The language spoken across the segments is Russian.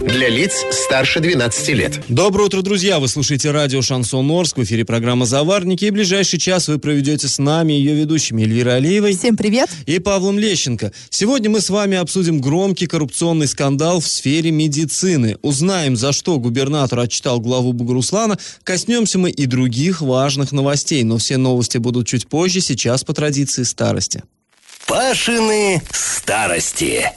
Для лиц старше 12 лет. Доброе утро, друзья! Вы слушаете радио «Шансон Орск». В эфире программа «Заварники». И ближайший час вы проведете с нами, ее ведущими Эльвирой Алиевой. Всем привет! И Павлом Лещенко. Сегодня мы с вами обсудим громкий коррупционный скандал в сфере медицины. Узнаем, за что губернатор отчитал главу Бугуруслана. Коснемся мы и других важных новостей. Но все новости будут чуть позже, сейчас по традиции старости. Пашины старости.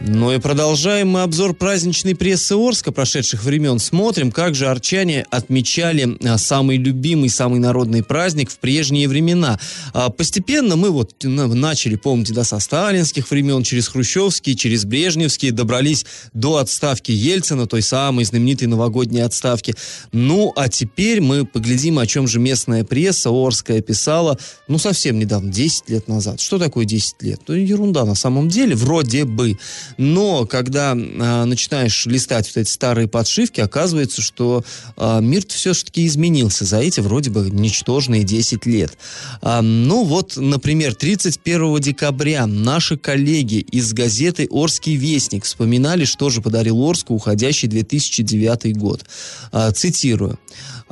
Ну и продолжаем мы обзор праздничной прессы Орска прошедших времен. Смотрим, как же арчане отмечали а, самый любимый, самый народный праздник в прежние времена. А, постепенно мы вот начали, помните, да, со сталинских времен, через хрущевские, через брежневские, добрались до отставки Ельцина, той самой знаменитой новогодней отставки. Ну, а теперь мы поглядим, о чем же местная пресса Орская писала, ну, совсем недавно, 10 лет назад. Что такое 10 лет? Ну, ерунда на самом деле, вроде бы. Но когда э, начинаешь листать вот эти старые подшивки, оказывается, что э, мир все-таки изменился за эти вроде бы ничтожные 10 лет. Э, ну вот, например, 31 декабря наши коллеги из газеты «Орский вестник» вспоминали, что же подарил Орску уходящий 2009 год. Э, цитирую.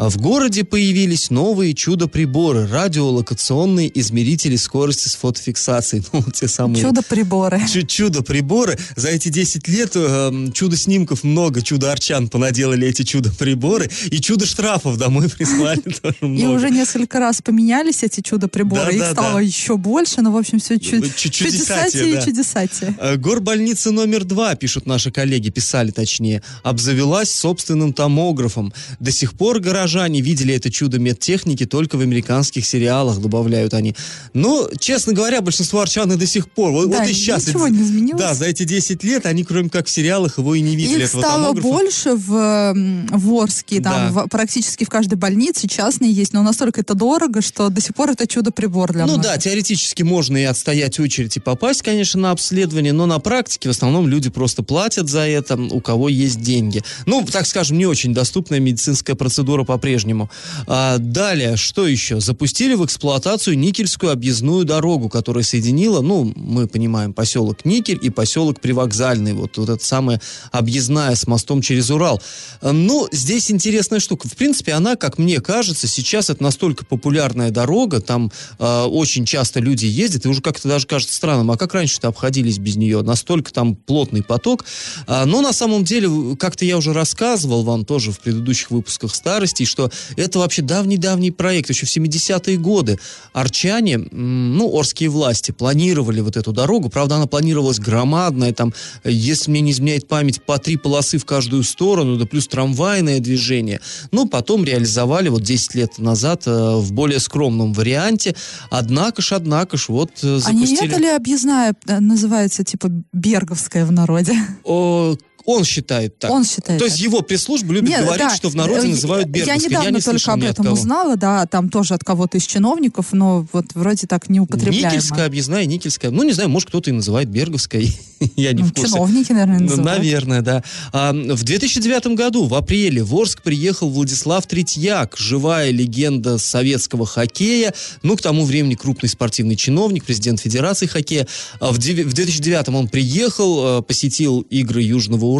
В городе появились новые чудо-приборы, радиолокационные измерители скорости с фотофиксацией. Ну, те самые... Чудо-приборы. Чудо-приборы. За эти 10 лет э, чудо-снимков много, чудо-арчан понаделали эти чудо-приборы, и чудо-штрафов домой прислали тоже много. И уже несколько раз поменялись эти чудо-приборы, их стало еще больше, но, в общем, все чу- Чу- чудесатие и чудесатие. Э, Горбольница номер два, пишут наши коллеги, писали точнее, обзавелась собственным томографом. До сих пор горожане видели это чудо медтехники только в американских сериалах, добавляют они. Но, честно говоря, большинство арчан и до сих пор. Вот, Да, вот и сейчас. ничего не изменилось. Да, за эти 10 лет они, кроме как в сериалах, его и не видели, Их стало томографа. больше в, в Орске, там Да. в- практически в каждой больнице частные есть, но настолько это дорого, что до сих пор это чудо-прибор для Ну многих. да, теоретически можно и отстоять очередь и попасть, конечно, на обследование, но на практике в основном люди просто платят за это, у кого есть деньги. Ну, так скажем, не очень доступная медицинская процедура по-прежнему. А, далее, что еще? Запустили в эксплуатацию Никельскую объездную дорогу, которая соединила, ну, мы понимаем, поселок Никель и поселок Привокзальный, вот, вот эта самая объездная с мостом через Урал. А, Ну, здесь интересная штука. В принципе, она, как мне кажется, сейчас это настолько популярная дорога, там э, очень часто люди ездят, и уже как-то даже кажется странным, а как раньше-то обходились без нее? Настолько там плотный поток. А, но на самом деле, как-то я уже рассказывал вам тоже в предыдущих выпусках старости, что это вообще давний-давний проект, еще в 70-е годы. Арчане, ну, орские власти планировали вот эту дорогу, правда, она планировалась громадная, там, если мне не изменяет память, по три полосы в каждую сторону, да плюс трамвайное движение. Ну, потом реализовали вот 10 лет назад э, в более скромном варианте. Однако ж, однако ж, вот э, А не запустили... это ли объездная э, называется, типа, Берговская в народе? О, он считает так. Он считает То есть так. его пресс-служба любит Нет, говорить, да. что в народе Э, называют Я Берговской. недавно не только об этом узнала, да, там тоже от кого-то из чиновников, но вот вроде так не употребляемо. Никельская, объездная, Никельская. Ну, не знаю, может, кто-то и называет Берговской. Я не Ну, в курсе. чиновники, наверное, называют. Наверное, да. А, в 2009 году, в апреле, в Орск приехал Владислав Третьяк, живая легенда советского хоккея, ну, к тому времени крупный спортивный чиновник, президент Федерации хоккея. А в 2009 он приехал, э, посетил игры Южного Урала,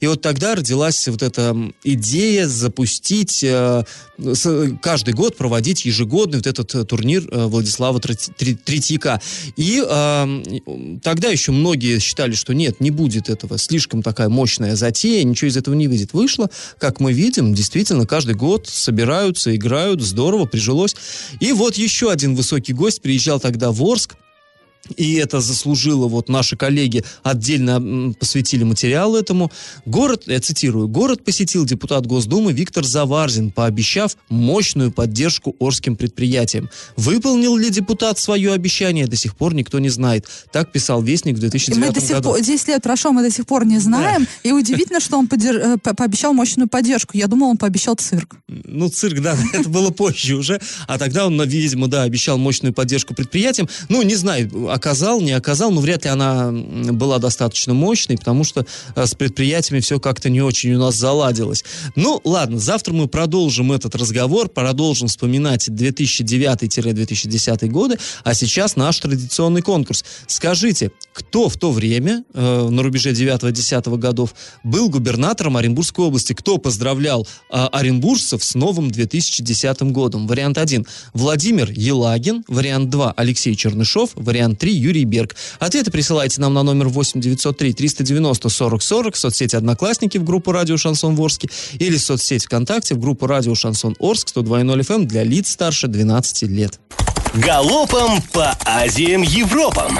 и вот тогда родилась вот эта идея запустить, э, с- каждый год проводить ежегодный вот этот э, турнир э, Владислава Трет- Тре- Третьяка. И э, тогда еще многие считали, что нет, не будет этого, слишком такая мощная затея, ничего из этого не выйдет. Вышло, как мы видим, действительно, каждый год собираются, играют, здорово, прижилось. И вот еще один высокий гость приезжал тогда в Орск, и это заслужило, вот наши коллеги отдельно посвятили материал этому. Город, я цитирую, город посетил депутат Госдумы Виктор Заварзин, пообещав мощную поддержку орским предприятиям. Выполнил ли депутат свое обещание, до сих пор никто не знает. Так писал Вестник в И 2009 мы до сих году. пор, 10 лет прошло, мы до сих пор не знаем. И удивительно, что он подер- э, по- пообещал мощную поддержку. Я думала, он пообещал цирк. Ну, цирк, да, это было позже уже. А тогда он, видимо, да, обещал мощную поддержку предприятиям. Ну, не знаю, оказал, не оказал, но вряд ли она была достаточно мощной, потому что э, с предприятиями все как-то не очень у нас заладилось. Ну, ладно, завтра мы продолжим этот разговор, продолжим вспоминать 2009-2010 годы, а сейчас наш традиционный конкурс. Скажите, кто в то время, э, на рубеже 9-10 годов, был губернатором Оренбургской области? Кто поздравлял э, оренбуржцев с новым 2010 годом? Вариант 1 – Владимир Елагин. Вариант 2 – Алексей Чернышов. Вариант 3 – Юрий Берг. Ответы присылайте нам на номер 8 903 390 40 40 в соцсети «Одноклассники» в группу «Радио Шансон Ворске» или в соцсети ВКонтакте в группу «Радио Шансон Орск» 102.0 FM для лиц старше 12 лет. Галопом по Азиям Европам!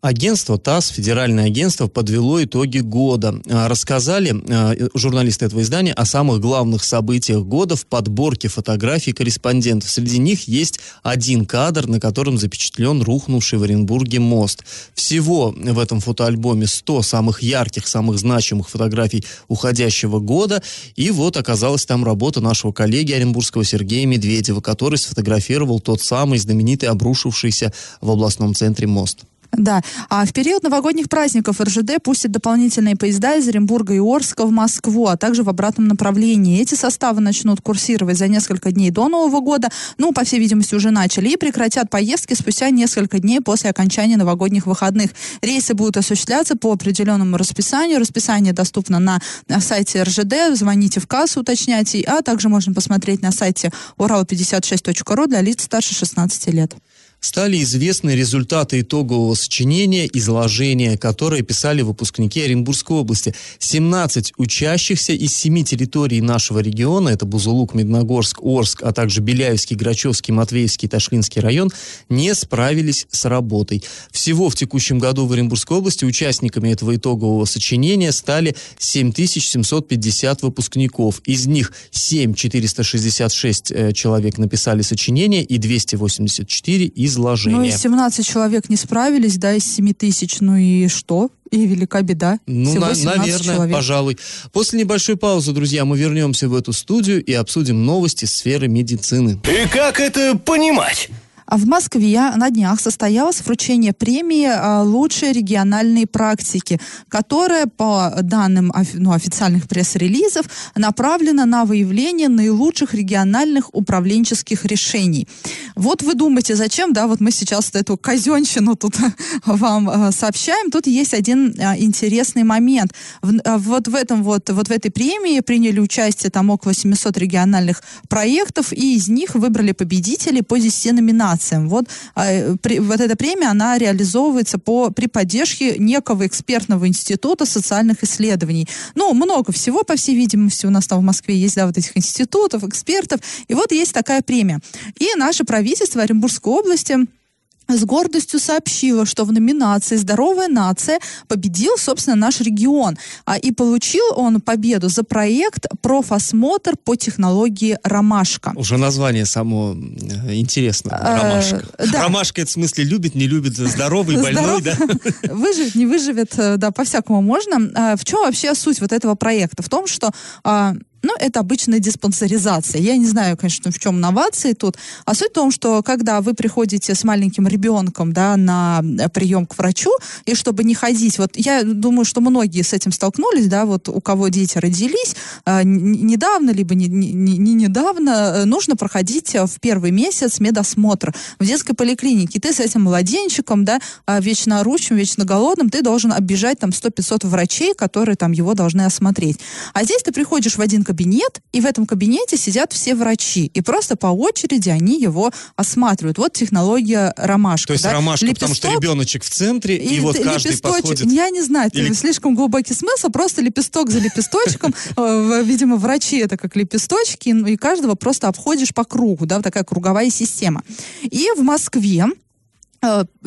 Агентство ТАСС, федеральное агентство, подвело итоги года. А, рассказали э, журналисты этого издания о самых главных событиях года в подборке фотографий корреспондентов. Среди них есть один кадр, на котором запечатлен рухнувший в Оренбурге мост. Всего в этом фотоальбоме 100 самых ярких, самых значимых фотографий уходящего года. И вот оказалась там работа нашего коллеги оренбургского Сергея Медведева, который сфотографировал тот самый знаменитый обрушившийся в областном центре мост. Да. А в период новогодних праздников РЖД пустит дополнительные поезда из Оренбурга и Орска в Москву, а также в обратном направлении. Эти составы начнут курсировать за несколько дней до Нового года, ну, по всей видимости, уже начали, и прекратят поездки спустя несколько дней после окончания новогодних выходных. Рейсы будут осуществляться по определенному расписанию. Расписание доступно на, на сайте РЖД. Звоните в кассу, уточняйте, а также можно посмотреть на сайте урал56.ру для лиц старше 16 лет стали известны результаты итогового сочинения «Изложение», которое писали выпускники Оренбургской области. 17 учащихся из семи территорий нашего региона, это Бузулук, Медногорск, Орск, а также Беляевский, Грачевский, Матвеевский, Ташлинский район, не справились с работой. Всего в текущем году в Оренбургской области участниками этого итогового сочинения стали 7750 выпускников. Из них 7466 э, человек написали сочинение и 284 из изложения. Ну и 17 человек не справились, да, из 7 тысяч, ну и что? И велика беда. Ну, на, наверное, человек. пожалуй. После небольшой паузы, друзья, мы вернемся в эту студию и обсудим новости сферы медицины. И как это понимать? А в Москве на днях состоялось вручение премии а, «Лучшие региональные практики», которая, по данным ну, официальных пресс-релизов, направлена на выявление наилучших региональных управленческих решений. Вот вы думаете, зачем, да, вот мы сейчас эту казенщину тут вам а, сообщаем. Тут есть один интересный момент. Вот в этом вот, вот в этой премии приняли участие там около 700 региональных проектов, и из них выбрали победителей по 10 номинациям инновациям. Вот, а, при, вот эта премия, она реализовывается по, при поддержке некого экспертного института социальных исследований. Ну, много всего, по всей видимости, у нас там в Москве есть, да, вот этих институтов, экспертов. И вот есть такая премия. И наше правительство Оренбургской области с гордостью сообщила, что в номинации «Здоровая нация» победил, собственно, наш регион. А, и получил он победу за проект «Профосмотр по технологии «Ромашка». Уже название само э, интересно. А, «Ромашка». Да. «Ромашка» — это в смысле любит, не любит, здоровый, больной, да? Выживет, не выживет, э, да, по-всякому можно. А, в чем вообще суть вот этого проекта? В том, что ну, это обычная диспансеризация. Я не знаю, конечно, в чем новации тут. А суть в том, что когда вы приходите с маленьким ребенком да, на э, прием к врачу, и чтобы не ходить, вот я думаю, что многие с этим столкнулись, да, вот у кого дети родились э, недавно, либо не, не, не недавно, э, нужно проходить э, в первый месяц медосмотр в детской поликлинике. ты с этим младенчиком, да, вечно орущим, вечно голодным, ты должен оббежать там 100-500 врачей, которые там его должны осмотреть. А здесь ты приходишь в один кабинет, и в этом кабинете сидят все врачи. И просто по очереди они его осматривают. Вот технология ромашка. То есть да? ромашка, Лепесток, потому что ребеночек в центре, и, и вот каждый подходит... Я не знаю, Или... слишком глубокий смысл, просто лепесток за лепесточком. Э, видимо, врачи это как лепесточки, и каждого просто обходишь по кругу, да, такая круговая система. И в Москве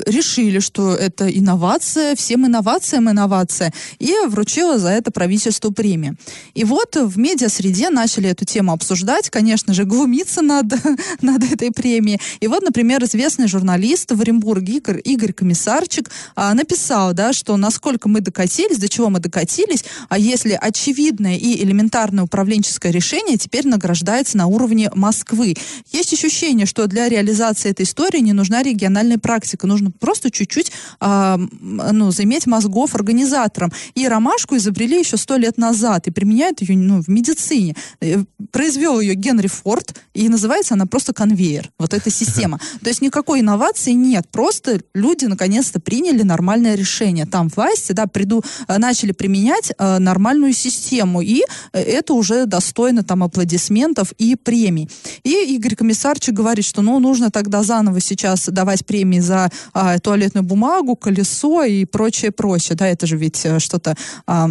решили, что это инновация, всем инновациям инновация, и вручила за это правительству премию. И вот в медиа-среде начали эту тему обсуждать, конечно же, глумиться над, над этой премией. И вот, например, известный журналист в Оренбурге Игорь, Игорь Комиссарчик а, написал, да, что насколько мы докатились, до чего мы докатились, а если очевидное и элементарное управленческое решение теперь награждается на уровне Москвы. Есть ощущение, что для реализации этой истории не нужна региональная практика, нужно просто чуть-чуть а, ну, заиметь мозгов организаторам. И ромашку изобрели еще сто лет назад и применяют ее ну, в медицине. Э, произвел ее Генри Форд, и называется она просто конвейер. Вот эта система. То есть никакой инновации нет, просто люди наконец-то приняли нормальное решение. Там власти, да, приду, э, начали применять э, нормальную систему, и э, это уже достойно там аплодисментов и премий. И Игорь Комиссарчик говорит, что ну нужно тогда заново сейчас давать премии за э, туалетную бумагу, колесо и прочее, прочее. Да, это же ведь э, что-то... Э,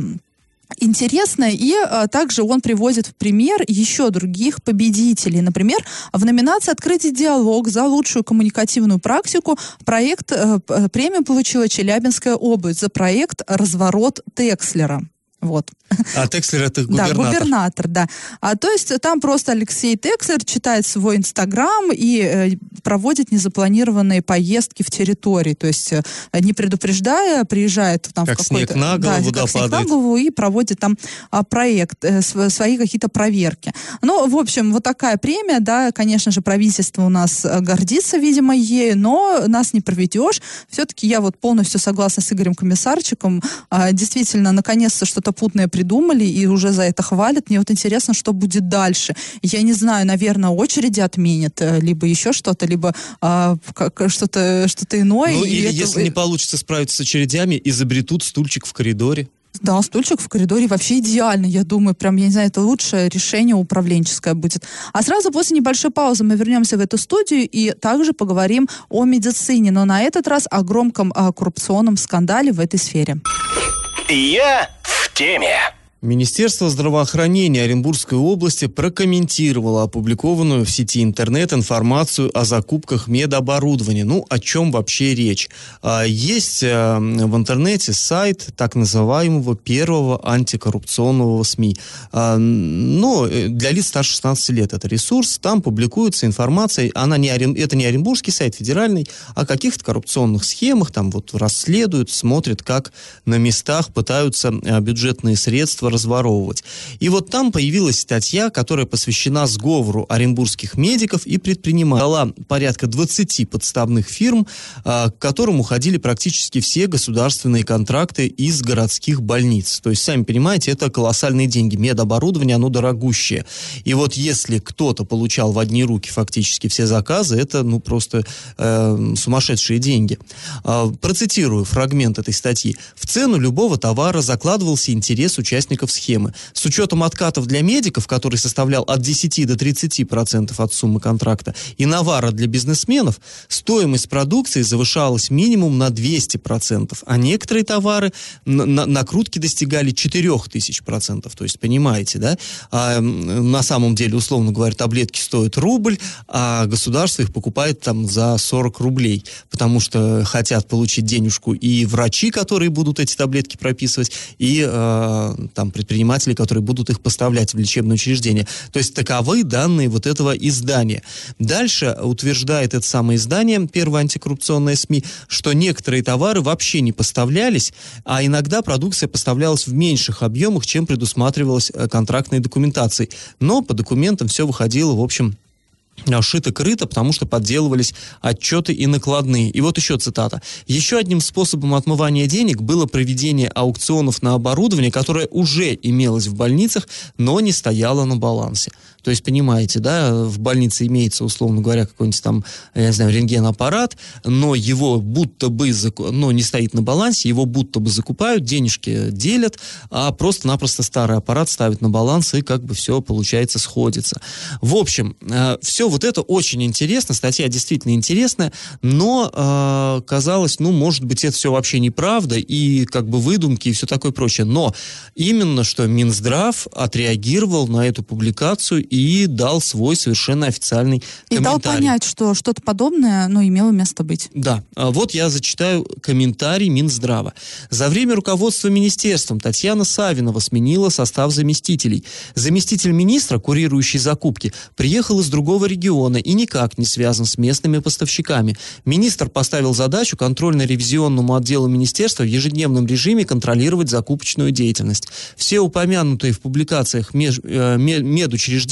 интересно. И а, также он приводит в пример еще других победителей. Например, в номинации «Открытый диалог» за лучшую коммуникативную практику проект э, премию получила Челябинская область за проект «Разворот Текслера». Вот. А Текслер это губернатор? Да, губернатор, да. А, то есть там просто Алексей Текслер читает свой Инстаграм и э, проводит незапланированные поездки в территории. То есть э, не предупреждая, приезжает там как в какой-то... на голову, да, как снег на голову и проводит там а, проект, э, св- свои какие-то проверки. Ну, в общем, вот такая премия, да, конечно же, правительство у нас э, гордится, видимо, ею, но нас не проведешь. Все-таки я вот полностью согласна с Игорем Комиссарчиком. А, действительно, наконец-то что-то путное придумали и уже за это хвалят. Мне вот интересно, что будет дальше. Я не знаю, наверное, очереди отменят, э, либо еще что-то, либо а, как, что-то что иное. Ну, и или это- если не получится справиться с очередями, изобретут стульчик в коридоре. Да, стульчик в коридоре вообще идеально, я думаю, прям, я не знаю, это лучшее решение управленческое будет. А сразу после небольшой паузы мы вернемся в эту студию и также поговорим о медицине, но на этот раз о громком а, коррупционном скандале в этой сфере. Я в теме. Министерство здравоохранения Оренбургской области прокомментировало опубликованную в сети интернет информацию о закупках медоборудования. Ну, о чем вообще речь? А, Есть э, в интернете сайт так называемого первого антикоррупционного СМИ. А, Но э, для лиц старше 16 лет это ресурс. Там публикуется информация. Она не, это не оренбургский сайт, федеральный, о каких-то коррупционных схемах. Там вот расследуют, смотрят, как на местах пытаются э, бюджетные средства разворовывать. И вот там появилась статья, которая посвящена сговору оренбургских медиков и предпринимателей. Дала порядка 20 подставных фирм, а, к которым уходили практически все государственные контракты из городских больниц. То есть, сами понимаете, это колоссальные деньги. Медоборудование, оно дорогущее. И вот если кто-то получал в одни руки фактически все заказы, это ну просто э, сумасшедшие деньги. А, процитирую фрагмент этой статьи. В цену любого товара закладывался интерес участников схемы. С учетом откатов для медиков, который составлял от 10 до 30 процентов от суммы контракта, и навара для бизнесменов, стоимость продукции завышалась минимум на 200 процентов, а некоторые товары на- на- накрутки достигали 4000 процентов. То есть, понимаете, да? А, на самом деле, условно говоря, таблетки стоят рубль, а государство их покупает там за 40 рублей, потому что хотят получить денежку и врачи, которые будут эти таблетки прописывать, и э, там предприниматели, которые будут их поставлять в лечебное учреждение. То есть таковы данные вот этого издания. Дальше утверждает это самое издание, первое антикоррупционное СМИ, что некоторые товары вообще не поставлялись, а иногда продукция поставлялась в меньших объемах, чем предусматривалось э, контрактной документацией. Но по документам все выходило, в общем, шито-крыто, потому что подделывались отчеты и накладные. И вот еще цитата. Еще одним способом отмывания денег было проведение аукционов на оборудование, которое уже имелось в больницах, но не стояло на балансе. То есть, понимаете, да, в больнице имеется, условно говоря, какой-нибудь там, я не знаю, рентген-аппарат, но его будто бы, но не стоит на балансе, его будто бы закупают, денежки делят, а просто-напросто старый аппарат ставят на баланс, и как бы все, получается, сходится. В общем, все вот это очень интересно, статья действительно интересная, но э, казалось, ну, может быть, это все вообще неправда, и как бы выдумки и все такое прочее. Но именно что Минздрав отреагировал на эту публикацию и дал свой совершенно официальный И дал комментарий. понять, что что-то подобное, ну, имело место быть. Да, а вот я зачитаю комментарий Минздрава. За время руководства министерством Татьяна Савинова сменила состав заместителей. Заместитель министра, курирующий закупки, приехал из другого региона и никак не связан с местными поставщиками. Министр поставил задачу контрольно-ревизионному отделу министерства в ежедневном режиме контролировать закупочную деятельность. Все упомянутые в публикациях меж- э, ме-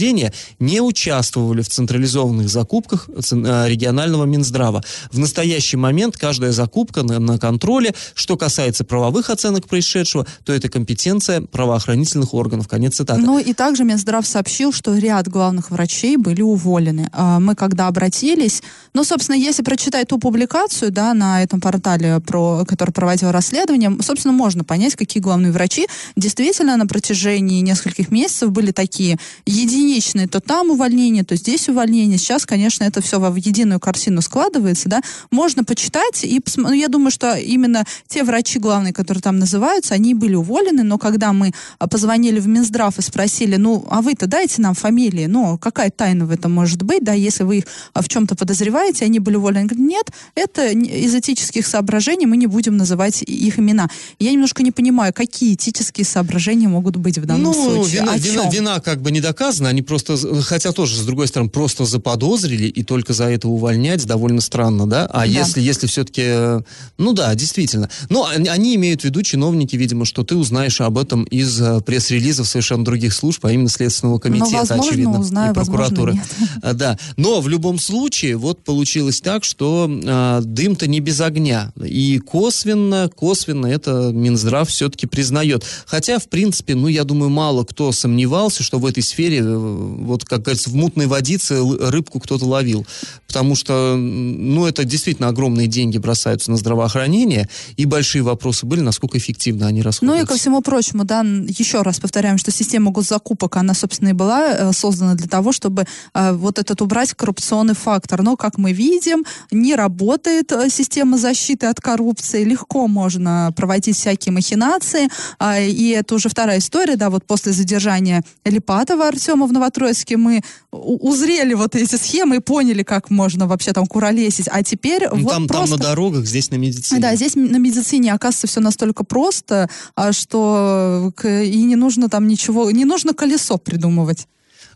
медучреждения не участвовали в централизованных закупках цен- э, регионального Минздрава. В настоящий момент каждая закупка на, на контроле. Что касается правовых оценок происшедшего, то это компетенция правоохранительных органов. Конец цитаты. Ну и также Минздрав сообщил, что ряд главных врачей были уволены. А, Мы когда обратились, ну, собственно, если прочитать ту публикацию, да, на этом портале, про, который проводил расследование, собственно, можно понять, какие главные врачи действительно на протяжении нескольких месяцев были такие единичные, то там увольнение, то здесь увольнение. Сейчас, конечно, это все в единую картину складывается, да. Можно почитать и посмотреть. Ну, я думаю, что именно те врачи главные, которые там называются, они были уволены, но когда мы а, позвонили в Минздрав и спросили, ну, а вы-то дайте нам фамилии, ну, какая тайна в этом может быть, да, если вы их а, в чем-то подозреваете, они были уволены. Говорят, нет, это из этических соображений, мы не будем называть их имена. Я немножко не понимаю, какие этические соображения могут быть в данном ну, случае. вина, вина- вина как бы не доказана, они просто, хотя тоже, с другой стороны, просто заподозрили, и только за это увольнять довольно странно, да? А Да. если, если все-таки, ну да, действительно. Но они, имеют в виду, чиновники, видимо, что ты узнаешь об этом из э, пресс-релизов совершенно других служб, а именно Следственного комитета, Ну, возможно, очевидно, узнаю, и прокуратуры. А, Да, но в любом случае вот получилось так, что а, дым-то не без огня. И косвенно, косвенно это Минздрав все-таки признает. Хотя, в принципе, ну, я думаю, мало кто сомневался, что в этой сфере, э, вот, как говорится, в мутной водице рыбку кто-то ловил. Потому что, ну, это действительно огромные деньги бросаются на здравоохранение, и большие вопросы были, насколько эффективно они Ну и расходуются. ко всему прочему, да, еще раз повторяем, что система госзакупок, она, собственно, и была э, создана для того, чтобы э, вот этот убрать коррупционный фактор. Но, как мы видим, не работает э, система защиты от коррупции, легко можно проводить всякие махинации, а, и это уже вторая история, да, вот после задержания Липатова Артема в Новотроицке мы узрели вот эти схемы и поняли, как можно вообще там куролесить, а теперь Ну, вот там, там просто... на дорогах, здесь на медицине. Да, здесь на медицине оказывается все настолько просто, а, что и не нужно там ничего, не нужно колесо придумывать.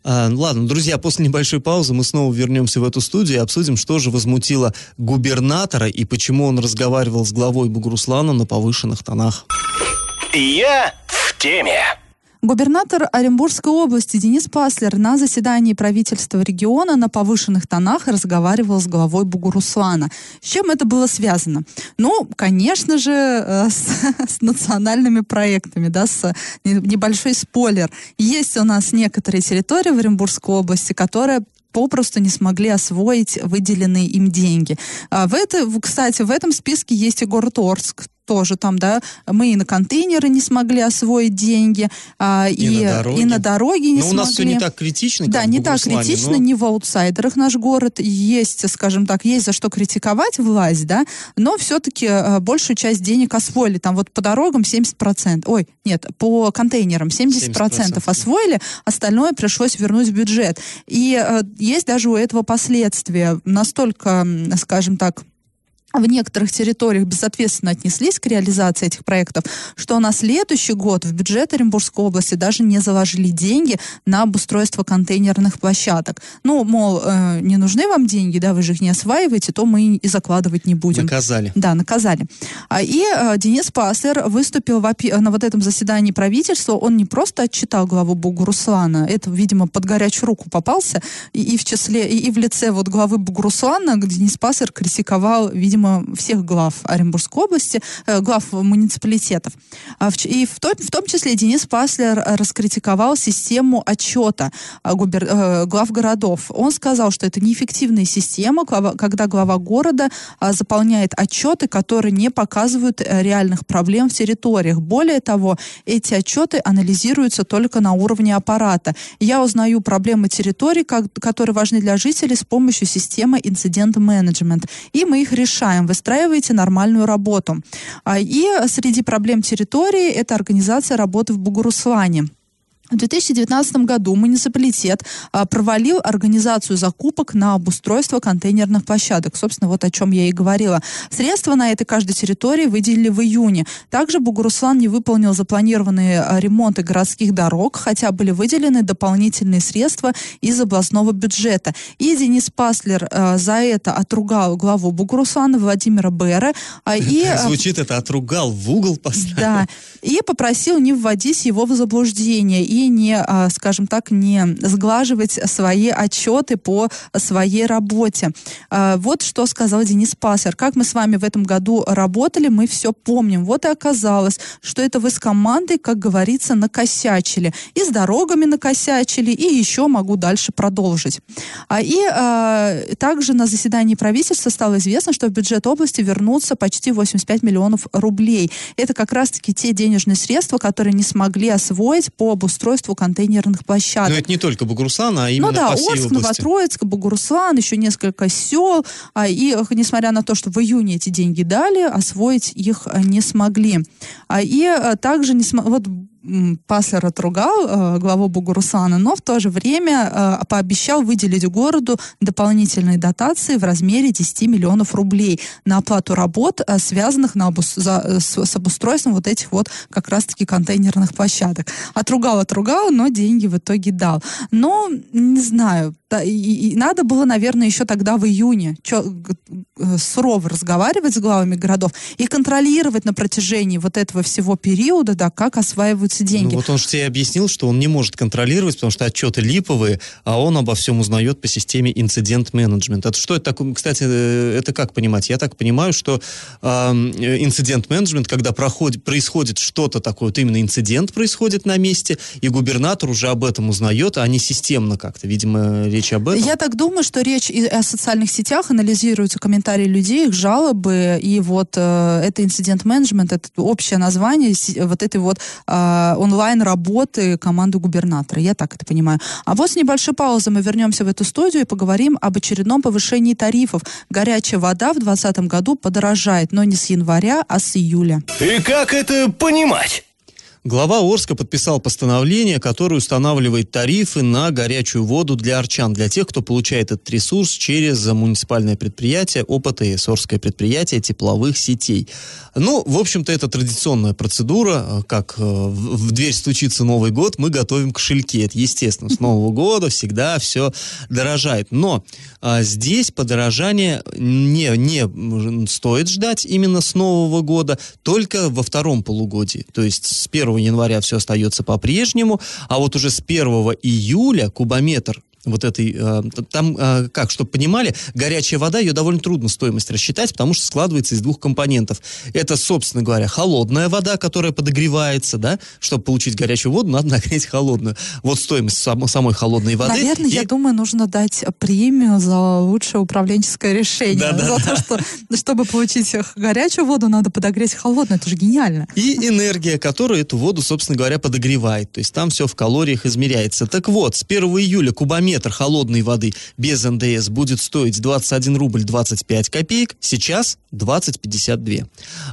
А, ладно, друзья, после небольшой паузы мы снова вернемся в эту студию и обсудим, что же возмутило губернатора и почему он разговаривал с главой Бугуруслана на повышенных тонах. Я в теме. Губернатор Оренбургской области Денис Паслер на заседании правительства региона на повышенных тонах разговаривал с главой Бугуруслана. С чем это было связано? Ну, конечно же, э, с, с национальными проектами, да, с не- небольшой спойлер. Есть у нас некоторые территории в Оренбургской области, которые попросту не смогли освоить выделенные им деньги. А в это, кстати, в этом списке есть и город Орск, тоже там, да, мы и на контейнеры не смогли освоить деньги, а, и, И на дороги. и на дороги не Но у нас все смогли. не так критично, Да, не так критично, но- не в аутсайдерах наш город. Есть, скажем так, есть за что критиковать власть, да, но все-таки большую часть денег освоили. Там вот по дорогам 70%. Ой, нет, по контейнерам 70%, 70%. освоили, остальное пришлось вернуть в бюджет. И э, есть даже у этого последствия. Настолько, скажем так, в некоторых территориях безответственно отнеслись к реализации этих проектов, что на следующий год в бюджет Оренбургской области даже не заложили деньги на обустройство контейнерных площадок. Ну, мол, э, не нужны вам деньги, да, вы же их не осваиваете, то мы и закладывать не будем. Наказали. Да, наказали. А, И э, Денис Паслер выступил в на вот этом заседании правительства. Он не просто отчитал главу Бугуруслана, это, видимо, под горячую руку попался, и, и в числе, и, и в лице вот главы Бугуруслана Денис Паслер критиковал, видимо, всех глав Оренбургской области, э, глав муниципалитетов. А и в том, в том числе Денис Паслер э, раскритиковал систему отчета а, губер- э, глав городов. Он сказал, что это неэффективная система, когда глава города а, заполняет отчеты, которые не показывают э, реальных проблем в территориях. Более того, эти отчеты анализируются только на уровне аппарата. Я узнаю проблемы территорий, которые важны для жителей с помощью системы инцидент-менеджмент. И мы их решаем. Выстраивайте нормальную работу. А, И среди проблем территории это организация работы в Бугуруслане. В 2019 году муниципалитет а, провалил организацию закупок на обустройство контейнерных площадок. Собственно, вот о чем я и говорила. Средства на этой каждой территории выделили в июне. Также Бугуруслан не выполнил запланированные а, ремонты городских дорог, хотя были выделены дополнительные средства из областного бюджета. И Денис Паслер а, за это отругал главу Бугуруслана Владимира Бера. А, и, а, Звучит это «отругал», в угол поставил. Да, и попросил не вводить его в заблуждение и не, а, скажем так, не сглаживать свои отчеты по своей работе. А, вот что сказал Денис Пассер. Как мы с вами в этом году работали, мы все помним. Вот и оказалось, что это вы с командой, как говорится, накосячили. И с дорогами накосячили, и еще могу дальше продолжить. А, и также на заседании правительства стало известно, что в бюджет области вернутся почти 85 миллионов рублей. Это как раз-таки те денежные средства, которые не смогли освоить по обустройству контейнерных площадок. Но это не только Бугуруслан, а именно ну, да, по всей Орск, области. Новотроицк, Бугуруслан, еще несколько сел. А, и несмотря на то, что в июне эти деньги дали, освоить их не смогли. А, и а, также не см... вот Паслер отругал э, главу Бугурусана, но в то же время э, пообещал выделить городу дополнительные дотации в размере 10 миллионов рублей на оплату работ, э, связанных на обус, за, э, с, с обустройством вот этих вот как раз-таки контейнерных площадок. Отругал, отругал, но деньги в итоге дал. Но, не знаю, и, и надо было, наверное, еще тогда в июне чё, э, сурово разговаривать с главами городов и контролировать на протяжении вот этого всего периода, да, как осваиваются деньги. Ну, вот он же тебе объяснил, что он не может контролировать, потому что отчеты липовые, а он обо всем узнает по системе инцидент-менеджмент. Это что это такое? Кстати, э, это как понимать? Я так понимаю, что инцидент-менеджмент, когда проходит, происходит что-то такое, вот именно инцидент происходит на месте, и губернатор уже об этом узнает, а не системно как-то. Видимо, речь речь об этом? Я так думаю, что речь и о социальных сетях, анализируются комментарии людей, их жалобы, и вот э, это инцидент-менеджмент, это общее название вот этой вот э, онлайн-работы команды губернатора. Я так это понимаю. А вот с небольшой паузы мы вернемся в эту студию и поговорим об очередном повышении тарифов. Горячая вода в 2020 году подорожает, но не с января, а с июля. И как это понимать? Глава Орска подписал постановление, которое устанавливает тарифы на горячую воду для арчан, для тех, кто получает этот ресурс через муниципальное предприятие ОПТС, Орское предприятие тепловых сетей. Ну, в общем-то, это традиционная процедура, как э, в дверь стучится Новый год, мы готовим кошельки. Это естественно, с Нового года всегда все дорожает. Но а, здесь подорожание не, не стоит ждать именно с Нового года, только во втором полугодии. То есть с 1 января все остается по-прежнему, а вот уже с 1 июля кубометр вот этой, э, там, э, как, чтобы понимали, горячая вода, ее довольно трудно стоимость рассчитать, потому что складывается из двух компонентов. Это, собственно говоря, холодная вода, которая подогревается, да, чтобы получить горячую воду, надо нагреть холодную. Вот стоимость сам, самой холодной воды. Наверное, и... я думаю, нужно дать премию за лучшее управленческое решение. Да, да, за да. то, что, чтобы получить горячую воду, надо подогреть холодную. Это же гениально. И энергия, которая эту воду, собственно говоря, подогревает. То есть там все в калориях измеряется. Так вот, с 1 июля кубомер литр холодной воды без НДС будет стоить 21 рубль 25 копеек, сейчас 20,52.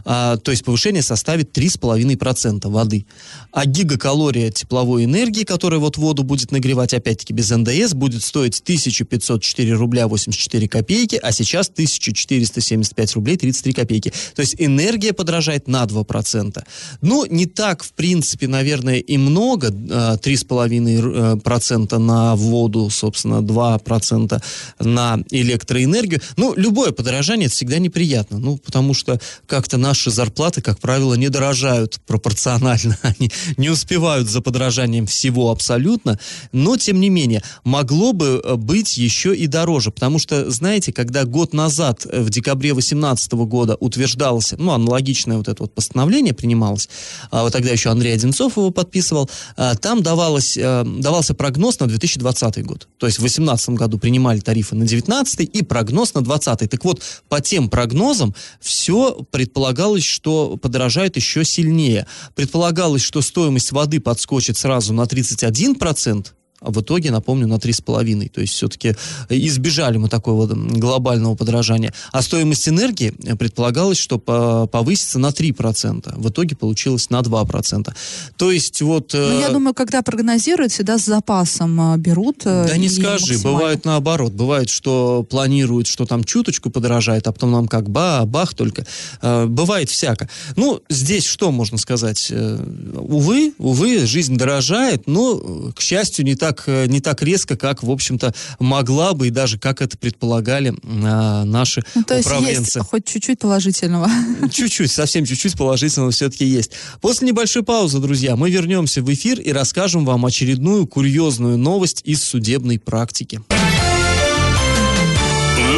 А, то есть повышение составит 3,5% воды. А гигакалория тепловой энергии, которая вот воду будет нагревать, опять-таки без НДС, будет стоить 1504 рубля 84 копейки, а сейчас 1475 рублей 33 копейки. То есть энергия подражает на 2%. Ну, не так, в принципе, наверное, и много, 3,5% а, на воду собственно, 2% на электроэнергию. Ну, любое подорожание это всегда неприятно, ну, потому что как-то наши зарплаты, как правило, не дорожают пропорционально, они не успевают за подорожанием всего абсолютно, но, тем не менее, могло бы э, быть еще и дороже, потому что, знаете, когда год назад, э, в декабре 2018 года утверждалось, ну, аналогичное вот это вот постановление принималось, а вот тогда еще Андрей Одинцов его подписывал, а, там давалось, э, давался прогноз на 2020 год год. То есть в 2018 году принимали тарифы на 19 и прогноз на 20 Так вот, по тем прогнозам все предполагалось, что подорожает еще сильнее. Предполагалось, что стоимость воды подскочит сразу на 31%, а в итоге, напомню, на 3,5. То есть все-таки избежали мы такого глобального подражания. А стоимость энергии предполагалось, что повысится на 3%. В итоге получилось на 2%. То есть вот... Ну, я думаю, когда прогнозируют, всегда с запасом берут. Да не скажи, бывает наоборот. Бывает, что планируют, что там чуточку подорожает, а потом нам как ба, бах только. Бывает всяко. Ну, здесь что можно сказать? Увы, увы, жизнь дорожает, но, к счастью, не так, не так резко, как, в общем-то, могла бы и даже как это предполагали а, наши ну, то управленцы. Есть хоть чуть-чуть положительного. Чуть-чуть, совсем чуть-чуть положительного все-таки есть. После небольшой паузы, друзья, мы вернемся в эфир и расскажем вам очередную курьезную новость из судебной практики.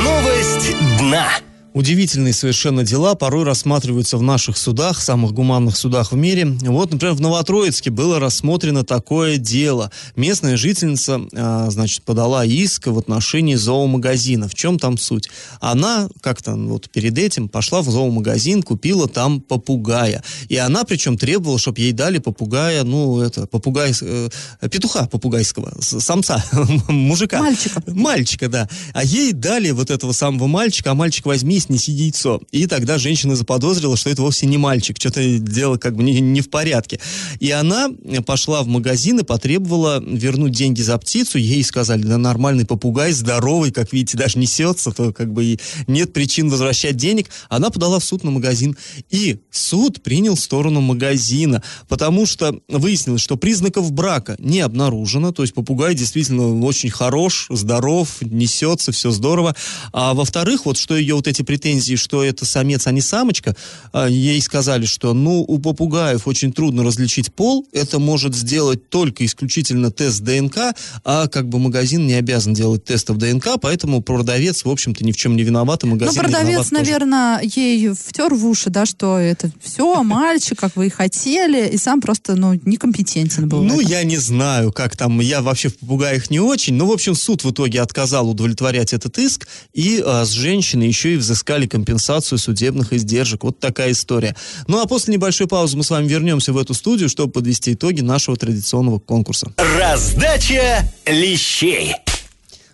Новость дна. Удивительные совершенно дела порой рассматриваются в наших судах, самых гуманных судах в мире. Вот, например, в Новотроицке было рассмотрено такое дело. Местная жительница, а, значит, подала иск в отношении зоомагазина. В чем там суть? Она как-то вот перед этим пошла в зоомагазин, купила там попугая. И она причем требовала, чтобы ей дали попугая, ну, это, попугай, э, петуха попугайского, самца, мужика. Мальчика. Мальчика, да. А ей дали вот этого самого мальчика, а мальчик возьми есть неси яйцо. И тогда женщина заподозрила, что это вовсе не мальчик, что-то дело как бы не, не в порядке. И она пошла в магазин и потребовала вернуть деньги за птицу. Ей сказали, да нормальный попугай, здоровый, как видите, даже несется, то как бы и нет причин возвращать денег. Она подала в суд на магазин. И суд принял сторону магазина, потому что выяснилось, что признаков брака не обнаружено, то есть попугай действительно очень хорош, здоров, несется, все здорово. А во-вторых, вот что ее вот эти претензии, что это самец, а не самочка, а, ей сказали, что ну у попугаев очень трудно различить пол, это может сделать только исключительно тест ДНК, а как бы магазин не обязан делать тестов ДНК, поэтому продавец, в общем-то, ни в чем не виноват, и магазин Ну, продавец, наверное, ей втер в уши, да, что это все, мальчик, как вы и хотели, и сам просто, ну, некомпетентен был. Ну, я не знаю, как там, я вообще в попугаях не очень, но, в общем, суд в итоге отказал удовлетворять этот иск, и а, с женщины еще и взыскал взыскали компенсацию судебных издержек. Вот такая история. Ну а после небольшой паузы мы с вами вернемся в эту студию, чтобы подвести итоги нашего традиционного конкурса. Раздача лещей.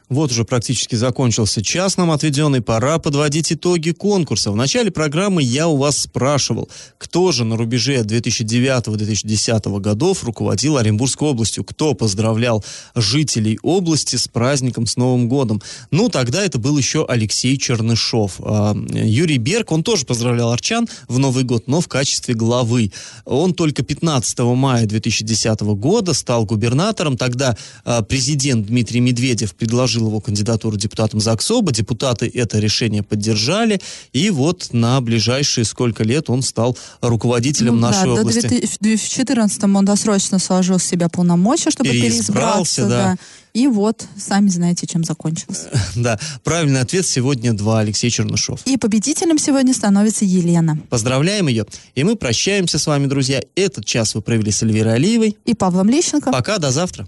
Вот уже практически закончился час нам отведенный, пора подводить итоги конкурса. В начале программы я у вас спрашивал, кто же на рубеже 2009-2010 годов руководил Оренбургской областью, кто поздравлял жителей области с праздником, с Новым годом. Ну, тогда это был еще Алексей Чернышов. А, Юрий Берг, он тоже поздравлял арчан в Новый год, но в качестве главы. Он только 15 мая 2010 года стал губернатором. Тогда а, президент Дмитрий Медведев предложил предложил его кандидатуру депутатом ЗАГСОБа. Депутаты это решение поддержали. И вот на ближайшие сколько лет он стал руководителем ну, нашей да, области. В 2014 он досрочно сложил с себя полномочия, чтобы переизбраться. Да. да. И вот, сами знаете, чем закончилось. Да, правильный ответ сегодня два, Алексей Чернышов. И победителем сегодня становится Елена. Поздравляем ее. И мы прощаемся с вами, друзья. Этот час вы провели с Эльвирой Алиевой. И Павлом Лещенко. Пока, до завтра.